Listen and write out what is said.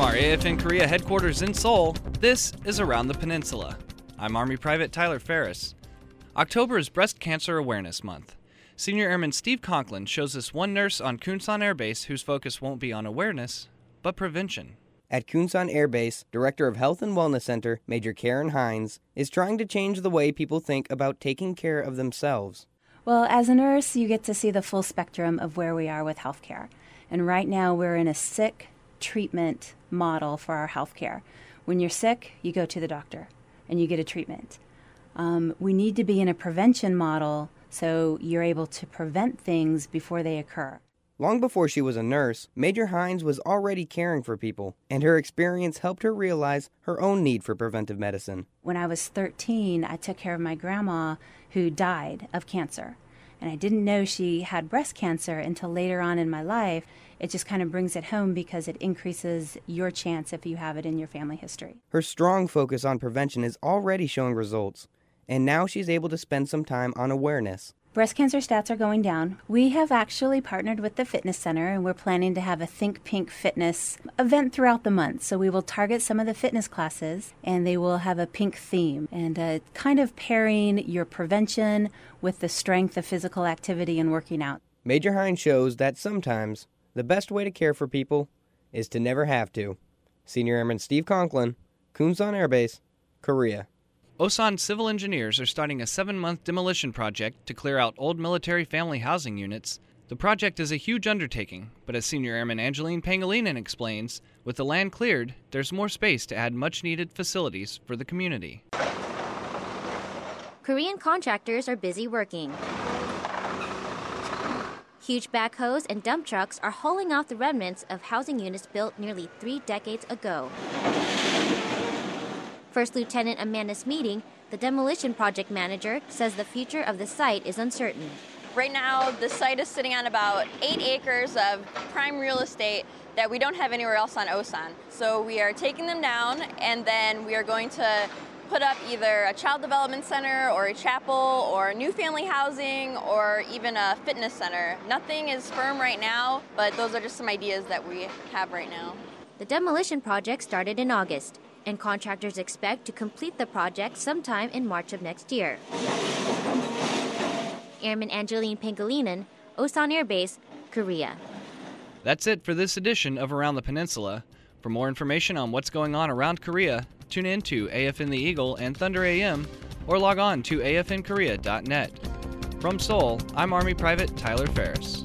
From our AFN Korea headquarters in Seoul, this is Around the Peninsula. I'm Army Private Tyler Ferris. October is Breast Cancer Awareness Month. Senior Airman Steve Conklin shows us one nurse on Kunsan Air Base whose focus won't be on awareness, but prevention. At Kunsan Air Base, Director of Health and Wellness Center, Major Karen Hines, is trying to change the way people think about taking care of themselves. Well, as a nurse, you get to see the full spectrum of where we are with healthcare. And right now, we're in a sick treatment model for our healthcare. When you're sick, you go to the doctor and you get a treatment. Um, we need to be in a prevention model so you're able to prevent things before they occur. Long before she was a nurse, Major Hines was already caring for people, and her experience helped her realize her own need for preventive medicine. When I was 13, I took care of my grandma who died of cancer. And I didn't know she had breast cancer until later on in my life. It just kind of brings it home because it increases your chance if you have it in your family history. Her strong focus on prevention is already showing results, and now she's able to spend some time on awareness. Breast cancer stats are going down. We have actually partnered with the Fitness Center and we're planning to have a Think Pink Fitness event throughout the month. So we will target some of the fitness classes and they will have a pink theme and uh, kind of pairing your prevention with the strength of physical activity and working out. Major Hines shows that sometimes the best way to care for people is to never have to. Senior Airman Steve Conklin, Kunsan Air Base, Korea. Osan civil engineers are starting a seven month demolition project to clear out old military family housing units. The project is a huge undertaking, but as Senior Airman Angeline Pangilinan explains, with the land cleared, there's more space to add much needed facilities for the community. Korean contractors are busy working. Huge backhoes and dump trucks are hauling out the remnants of housing units built nearly three decades ago. First Lieutenant Amanda Meeting, the demolition project manager, says the future of the site is uncertain. Right now, the site is sitting on about eight acres of prime real estate that we don't have anywhere else on Osan. So we are taking them down and then we are going to put up either a child development center or a chapel or new family housing or even a fitness center. Nothing is firm right now, but those are just some ideas that we have right now. The demolition project started in August and contractors expect to complete the project sometime in March of next year. Airman Angeline Pangilinan, Osan Air Base, Korea. That's it for this edition of Around the Peninsula. For more information on what's going on around Korea, tune in to AFN the Eagle and Thunder AM or log on to afnkorea.net. From Seoul, I'm Army Private Tyler Ferris.